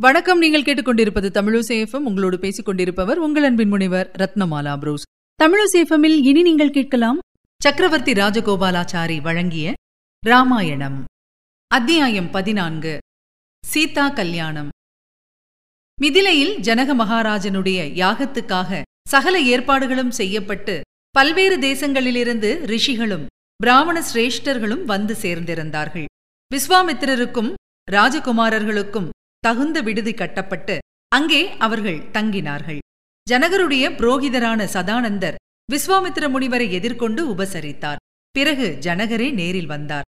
வணக்கம். நீங்கள் கேட்டுக்கொண்டிருப்பது தமிழசேஃபம் உங்களோடு பேசிக் கொண்டிருப்பவர் உங்கள் அன்பின் முனைவர் ரத்னமாலா புரூஸ். தமிழசேஃபமில் இனி நீங்கள் கேட்கலாம் சக்கரவர்த்தி ராஜகோபாலாச்சாரி வழங்கிய ராமாயணம். அத்தியாயம் பதினான்கு. சீதா கல்யாணம். மிதிலையில் ஜனக மகாராஜனுடைய யாகத்துக்காக சகல ஏற்பாடுகளும் செய்யப்பட்டு பல்வேறு தேசங்களிலிருந்து ரிஷிகளும் பிராமண சிரேஷ்டர்களும் வந்து சேர்ந்திருந்தார்கள். விஸ்வாமித்திரருக்கும் ராஜகுமாரர்களுக்கும் தகுந்த விடுதி கட்டப்பட்டு அங்கே அவர்கள் தங்கினார்கள். ஜனகருடைய புரோகிதரான சதானந்தர் விஸ்வாமித்திர முனிவரை எதிர்கொண்டு உபசரித்தார். பிறகு ஜனகரே நேரில் வந்தார்.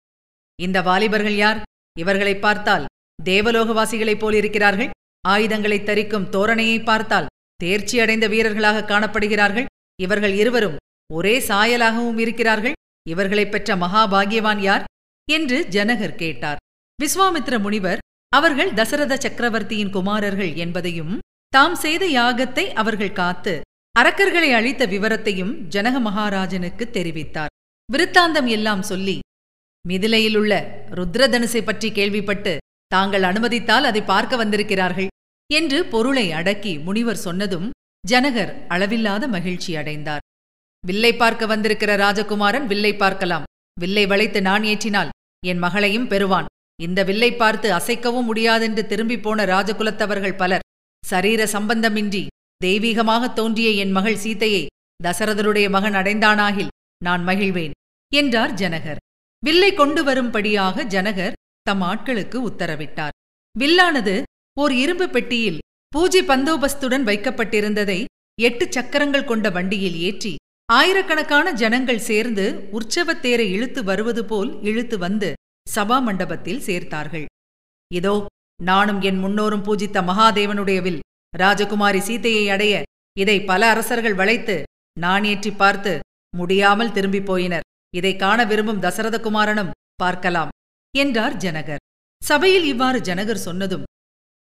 இந்த வாலிபர்கள் யார்? இவர்களை பார்த்தால் தேவலோகவாசிகளைப் போலிருக்கிறார்கள். ஆயுதங்களைத் தரிக்கும் தோரணையை பார்த்தால் தேர்ச்சியடைந்த வீரர்களாக காணப்படுகிறார்கள். இவர்கள் இருவரும் ஒரே சாயலாகவும் இருக்கிறார்கள். இவர்களைப் பெற்ற மகாபாகியவான் யார்? என்று ஜனகர் கேட்டார். விஸ்வாமித்திர முனிவர் அவர்கள் தசரத சக்கரவர்த்தியின் குமாரர்கள் என்பதையும் தாம் செய்த யாகத்தை அவர்கள் காத்து அரக்கர்களை அழித்த விவரத்தையும் ஜனக மகாராஜனுக்கு தெரிவித்தார். விருத்தாந்தம் எல்லாம் சொல்லி மிதிலையிலுள்ள ருத்ரதனுசை பற்றி கேள்விப்பட்டு தாங்கள் அனுமதித்தால் அதை பார்க்க வந்திருக்கிறார்கள் என்று பொருளை அடக்கி முனிவர் சொன்னதும் ஜனகர் அளவில்லாத மகிழ்ச்சி அடைந்தார். வில்லை பார்க்க வந்திருக்கிற ராஜகுமாரன் வில்லை பார்க்கலாம் வில்லை வளைத்து நான் ஏற்றினால் என் மகளையும் பெறுவான் இந்த வில்லை பார்த்து அசைக்கவும் முடியாதென்று திரும்பிப் போன ராஜகுலத்தவர்கள் பலர் சரீர சம்பந்தமின்றி தெய்வீகமாக தோன்றிய என் மகள் சீதையை தசரதருடைய மகன் அடைந்தானாகில் நான் மகிழ்வேன் என்றார் ஜனகர். வில்லை கொண்டு வரும்படியாக ஜனகர் தம் ஆட்களுக்கு உத்தரவிட்டார். வில்லானது ஓர் இரும்பு பெட்டியில் பூஜை பந்தோபஸ்துடன் வைக்கப்பட்டிருந்ததை எட்டு சக்கரங்கள் கொண்ட வண்டியில் ஏற்றி ஆயிரக்கணக்கான ஜனங்கள் சேர்ந்து உற்சவத் தேரை இழுத்து வருவது போல் இழுத்து வந்து சபா மண்டபத்தில் சேர்த்தார்கள். இதோ நானும் என் முன்னோரும் பூஜித்த மகாதேவனுடைய வில் ராஜகுமாரி சீதையை அடைய இதை பல அரசர்கள் வளைத்து நான் ஏற்றி பார்த்து முடியாமல் திரும்பிப் போயினர். இதை காண விரும்பும் தசரதகுமாரனும் பார்க்கலாம் என்றார் ஜனகர். சபையில் இவ்வாறு ஜனகர் சொன்னதும்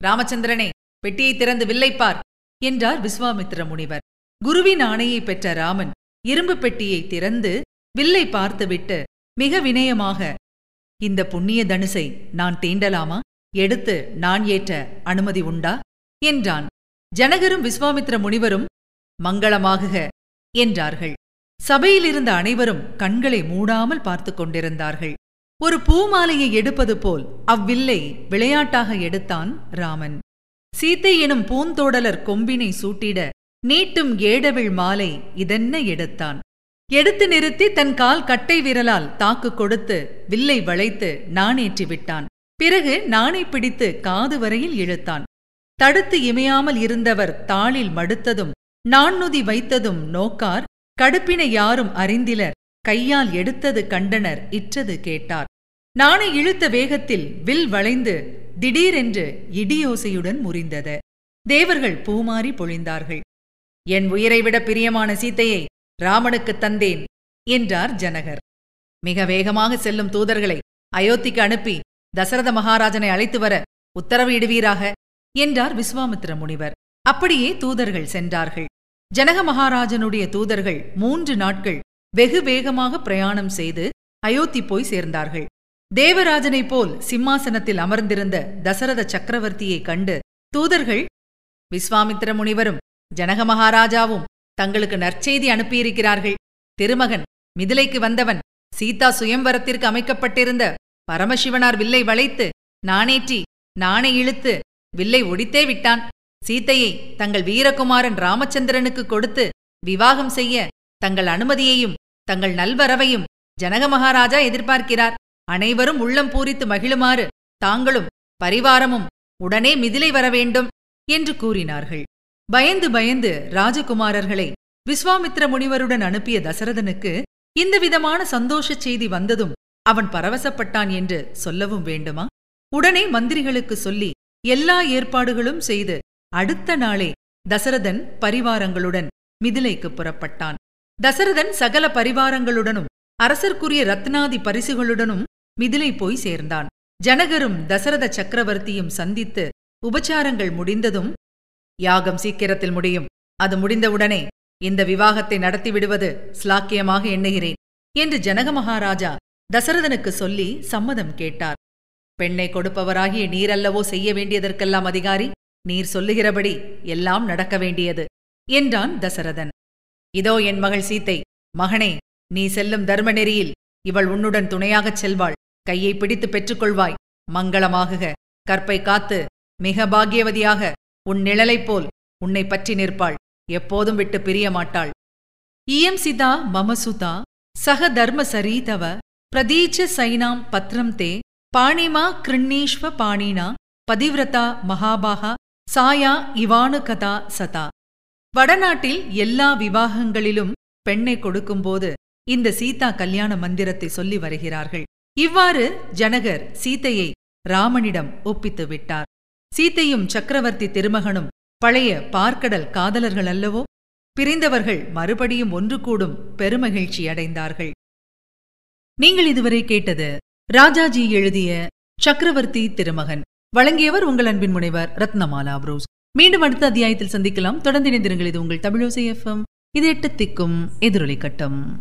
ராமச்சந்திரனே பெட்டியை திறந்து வில்லைப்பார் என்றார் விஸ்வாமித்திர முனிவர். குருவின் ஆணையை பெற்ற ராமன் இரும்பு பெட்டியை திறந்து வில்லை பார்த்துவிட்டு மிக வினயமாக இந்த புண்ணிய தனுசை நான் தீண்டலாமா? எடுத்து நான் ஏற்ற அனுமதி உண்டா? என்றான். ஜனகரும் விஸ்வாமித்ர முனிவரும் மங்களமாகுக என்றார்கள். சபையிலிருந்த அனைவரும் கண்களை மூடாமல் பார்த்துக் கொண்டிருந்தார்கள். ஒரு பூமாலையை எடுப்பது போல் அவ்வில்லை விளையாட்டாக எடுத்தான் ராமன். சீத்தை எனும் பூந்தோடலர் கொம்பினை சூட்டிட நீட்டும் ஏடவிழ் மாலை இதென்ன எடுத்தான். எடுத்து நிறுத்தி தன் கால் கட்டை விரலால் தாக்கு கொடுத்து வில்லை வளைத்து நாணேற்றி விட்டான் பிறகு நாணை பிடித்து காது வரையில் இழுத்தான். தடுத்து இமையாமல் இருந்தவர் தாளில் மடுத்ததும் நாண்நுதி வைத்ததும் நோக்கார் கடுப்பினை யாரும் அறிந்திலர் கையால் எடுத்தது கண்டனர் இற்றது கேட்டார். நாணை இழுத்த வேகத்தில் வில் வளைந்து திடீரென்று இடியோசையுடன் முறிந்தது. தேவர்கள் பூமாறி பொழிந்தார்கள். என் உயிரை விட பிரியமான சீத்தையை ராமனுக்குத் தந்தேன் என்றார் ஜனகர். மிக வேகமாக செல்லும் தூதர்களை அயோத்திக்கு அனுப்பி தசரத மகாராஜனை அழைத்து வர உத்தரவு இடுவீராக என்றார் விஸ்வாமித்திர முனிவர். அப்படியே தூதர்கள் சென்றார்கள். ஜனக மகாராஜனுடைய தூதர்கள் மூன்று நாட்கள் வெகு வேகமாக பிரயாணம் செய்து அயோத்தி போய் சேர்ந்தார்கள். தேவராஜனைப் போல் சிம்மாசனத்தில் அமர்ந்திருந்த தசரத சக்கரவர்த்தியைக் கண்டு தூதர்கள் விஸ்வாமித்திர முனிவரும் ஜனக மகாராஜாவும் தங்களுக்கு நற்செய்தி அனுப்பியிருக்கிறார்கள். திருமகன் மிதிலைக்கு வந்தவன் சீதா சுயம்வரத்திற்கு அமைக்கப்பட்டிருந்த பரமசிவனார் வில்லை வளைத்து நானேற்றி நானே இழுத்து வில்லை ஒடித்தே விட்டான். சீத்தையை தங்கள் வீரகுமாரன் ராமச்சந்திரனுக்கு கொடுத்து விவாகம் செய்ய தங்கள் அனுமதியையும் தங்கள் நல்வரவையும் ஜனக மகாராஜா எதிர்பார்க்கிறார். அனைவரும் உள்ளம் பூரித்து மகிழுமாறு தாங்களும் பரிவாரமும் உடனே மிதிலை வர வேண்டும் என்று கூறினார்கள். பயந்து பயந்து ராஜகுமாரர்களை விஸ்வாமித்திர முனிவருடன் அனுப்பிய தசரதனுக்கு இந்த விதமான சந்தோஷச் செய்தி வந்ததும் அவன் பரவசப்பட்டான் என்று சொல்லவும் வேண்டுமா? உடனே மந்திரிகளுக்கு சொல்லி எல்லா ஏற்பாடுகளும் செய்து அடுத்த நாளே தசரதன் பரிவாரங்களுடன் மிதிலைக்கு புறப்பட்டான். தசரதன் சகல பரிவாரங்களுடனும் அரசர்க்குரிய ரத்னாதி பரிசுகளுடனும் மிதிலை போய் சேர்ந்தான். ஜனகரும் தசரத சக்கரவர்த்தியும் சந்தித்து உபச்சாரங்கள் முடிந்ததும் யாகம் சீக்கிரத்தில் முடியும். அது முடிந்தவுடனே இந்த விவாகத்தை நடத்திவிடுவது ஸ்லாக்கியமாக எண்ணுகிறேன் என்று ஜனக மகாராஜா தசரதனுக்கு சொல்லி சம்மதம் கேட்டார். பெண்ணை கொடுப்பவராகிய நீரல்லவோ செய்ய வேண்டியதற்கெல்லாம் அதிகாரி நீர் சொல்லுகிறபடி எல்லாம் நடக்க வேண்டியது என்றான் தசரதன். இதோ என் மகள் சீத்தை மகனே நீ செல்லும் தர்ம நெறியில் இவள் உன்னுடன் துணையாகச் செல்வாள். கையை பிடித்து பெற்றுக்கொள்வாய். மங்களமாகுக. கற்பை காத்து மிக பாக்கியவதியாக உன் நிழலைப் போல் உன்னை பற்றி நிற்பாள். எப்போதும் விட்டு பிரிய மாட்டாள். இயம் சிதா மமசுதா சக தர்ம சரீதவ பிரதீச்ச சைனாம் பத்ரம் தே பாணிமா கிருண்ணீஷ்வ பாணினா பதிவிரதா மகாபாகா சாயா இவானு கதா சதா. வடநாட்டில் எல்லா விவாகங்களிலும் பெண்ணை கொடுக்கும்போது இந்த சீதா கல்யாண மந்திரத்தை சொல்லி வருகிறார்கள். இவ்வாறு ஜனகர் சீதையை ராமனிடம் ஒப்பித்து விட்டார். சீத்தையும் சக்கரவர்த்தி திருமகனும் பழைய பார்க்கடல் காதலர்கள் அல்லவோ? பிரிந்தவர்கள் மறுபடியும் ஒன்று கூடும் பெருமகிழ்ச்சி அடைந்தார்கள். நீங்கள் இதுவரை கேட்டது ராஜாஜி எழுதிய சக்கரவர்த்தி திருமகன். வழங்கியவர் உங்கள் அன்பின் முனைவர் ரத்னமாலா புரூஸ். மீண்டும் அடுத்த அத்தியாயத்தில் சந்திக்கலாம். தொடர்ந்து இணைந்திருங்கள். இது உங்கள் தமிழோசை எஃப்எம் இது எட்டு திக்கும் எதிரொலி கட்டம்.